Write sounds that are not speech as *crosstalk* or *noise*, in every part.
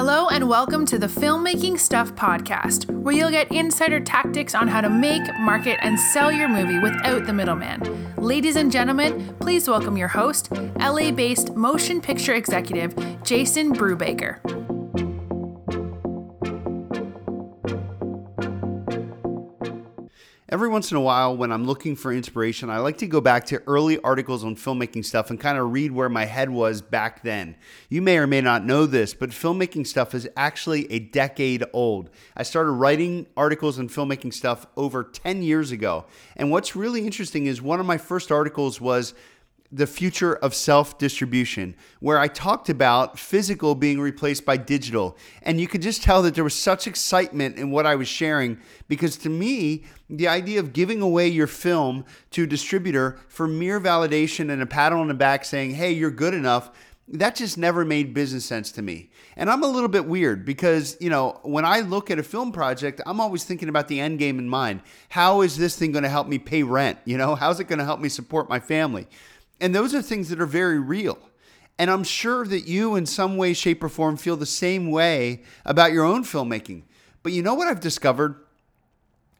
Hello, and welcome to the Filmmaking Stuff podcast, where you'll get insider tactics on how to make, market, and sell your movie without the middleman. Ladies and gentlemen, please welcome your host, LA based motion picture executive, Jason Brubaker. Every once in a while, when I'm looking for inspiration, I like to go back to early articles on filmmaking stuff and kind of read where my head was back then. You may or may not know this, but filmmaking stuff is actually a decade old. I started writing articles on filmmaking stuff over 10 years ago. And what's really interesting is one of my first articles was the future of self distribution, where I talked about physical being replaced by digital. And you could just tell that there was such excitement in what I was sharing because to me, the idea of giving away your film to a distributor for mere validation and a pat on the back saying, hey, you're good enough. That just never made business sense to me. And I'm a little bit weird because, you know, when I look at a film project, I'm always thinking about the end game in mind. How is this thing going to help me pay rent? You know, *laughs* how's it going to help me support my family? And those are things that are very real. And I'm sure that you, in some way, shape, or form, feel the same way about your own filmmaking. But you know what I've discovered?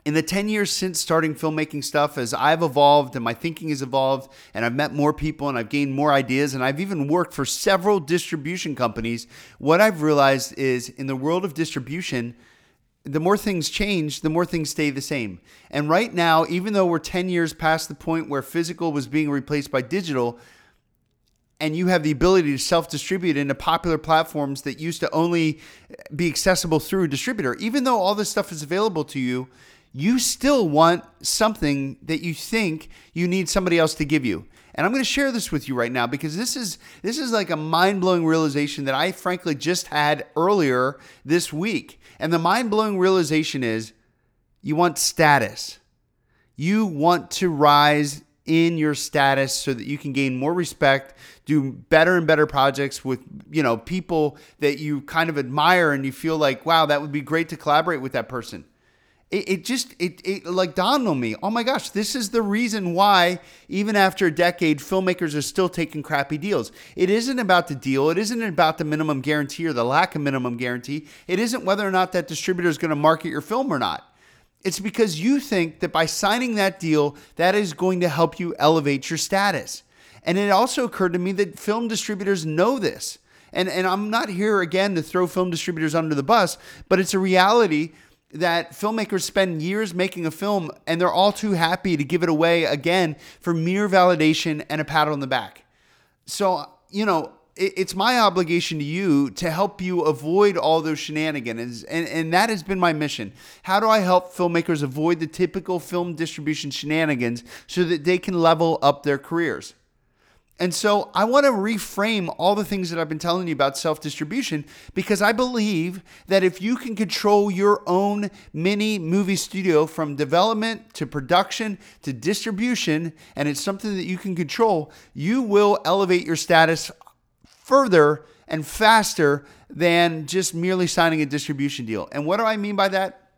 In the 10 years since starting filmmaking stuff, as I've evolved and my thinking has evolved, and I've met more people and I've gained more ideas, and I've even worked for several distribution companies, what I've realized is in the world of distribution, the more things change, the more things stay the same. And right now, even though we're 10 years past the point where physical was being replaced by digital, and you have the ability to self distribute into popular platforms that used to only be accessible through a distributor, even though all this stuff is available to you, you still want something that you think you need somebody else to give you. And I'm going to share this with you right now because this is this is like a mind-blowing realization that I frankly just had earlier this week. And the mind-blowing realization is you want status. You want to rise in your status so that you can gain more respect, do better and better projects with, you know, people that you kind of admire and you feel like, wow, that would be great to collaborate with that person it, it just it, it like dawned on me oh my gosh this is the reason why even after a decade filmmakers are still taking crappy deals. It isn't about the deal. It isn't about the minimum guarantee or the lack of minimum guarantee. It isn't whether or not that distributor is going to market your film or not. It's because you think that by signing that deal that is going to help you elevate your status. And it also occurred to me that film distributors know this. And and I'm not here again to throw film distributors under the bus but it's a reality that filmmakers spend years making a film and they're all too happy to give it away again for mere validation and a pat on the back. So, you know, it's my obligation to you to help you avoid all those shenanigans. And, and that has been my mission. How do I help filmmakers avoid the typical film distribution shenanigans so that they can level up their careers? And so I want to reframe all the things that I've been telling you about self distribution because I believe that if you can control your own mini movie studio from development to production to distribution, and it's something that you can control, you will elevate your status further and faster than just merely signing a distribution deal. And what do I mean by that?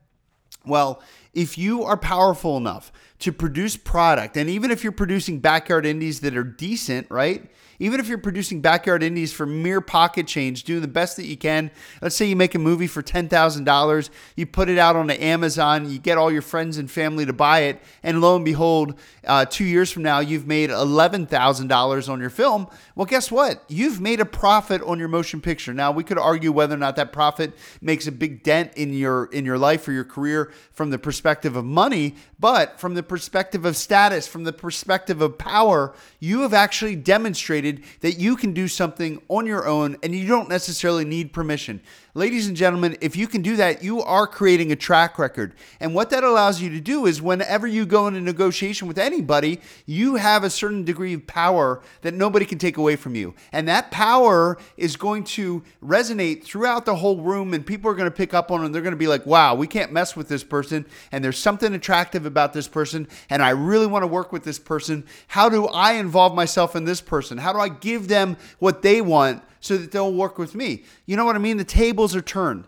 Well, if you are powerful enough to produce product, and even if you're producing backyard indies that are decent, right? even if you're producing backyard indies for mere pocket change, doing the best that you can. Let's say you make a movie for $10,000, you put it out on Amazon, you get all your friends and family to buy it, and lo and behold, uh, two years from now, you've made $11,000 on your film. Well, guess what? You've made a profit on your motion picture. Now, we could argue whether or not that profit makes a big dent in your in your life or your career from the perspective of money, but from the perspective of status, from the perspective of power, you have actually demonstrated that you can do something on your own and you don't necessarily need permission. Ladies and gentlemen, if you can do that, you are creating a track record. And what that allows you to do is whenever you go into negotiation with anybody, you have a certain degree of power that nobody can take away from you. And that power is going to resonate throughout the whole room, and people are going to pick up on it and they're going to be like, wow, we can't mess with this person. And there's something attractive about this person. And I really want to work with this person. How do I involve myself in this person? How do I give them what they want? so that they'll work with me. You know what I mean? The tables are turned.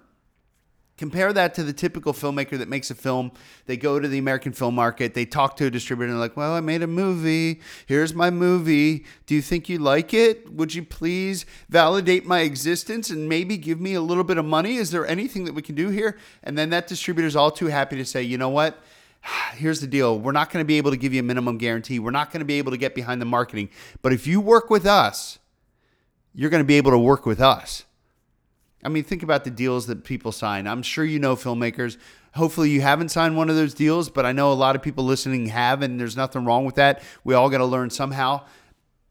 Compare that to the typical filmmaker that makes a film. They go to the American film market, they talk to a distributor, and they're like, Well, I made a movie. Here's my movie. Do you think you like it? Would you please validate my existence and maybe give me a little bit of money? Is there anything that we can do here? And then that distributor's all too happy to say, You know what? *sighs* Here's the deal. We're not going to be able to give you a minimum guarantee. We're not going to be able to get behind the marketing. But if you work with us, you're going to be able to work with us. I mean, think about the deals that people sign. I'm sure you know filmmakers. Hopefully, you haven't signed one of those deals, but I know a lot of people listening have, and there's nothing wrong with that. We all got to learn somehow.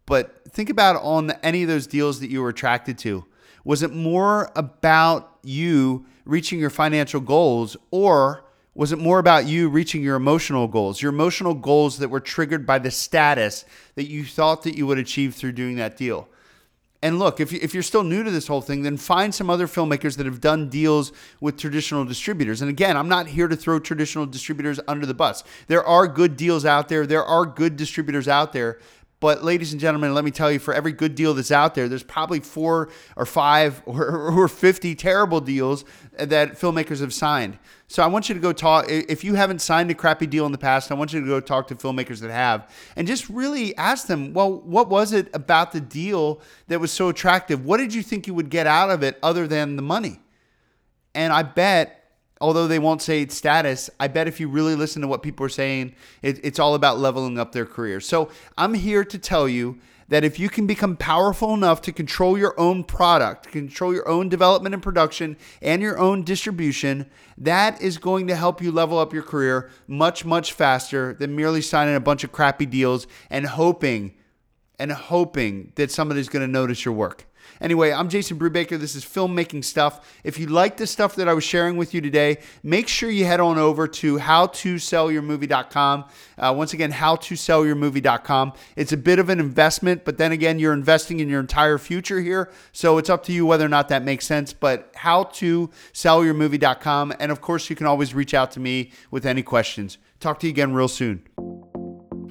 But think about on any of those deals that you were attracted to. Was it more about you reaching your financial goals, or was it more about you reaching your emotional goals, your emotional goals that were triggered by the status that you thought that you would achieve through doing that deal? And look, if, you, if you're still new to this whole thing, then find some other filmmakers that have done deals with traditional distributors. And again, I'm not here to throw traditional distributors under the bus. There are good deals out there, there are good distributors out there. But, ladies and gentlemen, let me tell you for every good deal that's out there, there's probably four or five *laughs* or, or 50 terrible deals that filmmakers have signed. So I want you to go talk. If you haven't signed a crappy deal in the past, I want you to go talk to filmmakers that have and just really ask them, well, what was it about the deal that was so attractive? What did you think you would get out of it other than the money? And I bet although they won't say it's status, I bet if you really listen to what people are saying, it, it's all about leveling up their career. So I'm here to tell you that if you can become powerful enough to control your own product, control your own development and production, and your own distribution, that is going to help you level up your career much, much faster than merely signing a bunch of crappy deals and hoping and hoping that somebody's going to notice your work. Anyway, I'm Jason Brubaker. This is filmmaking stuff. If you like the stuff that I was sharing with you today, make sure you head on over to howtosellyourmovie.com. Uh, once again, howtosellyourmovie.com. It's a bit of an investment, but then again, you're investing in your entire future here. So it's up to you whether or not that makes sense. But howtosellyourmovie.com. And of course, you can always reach out to me with any questions. Talk to you again real soon.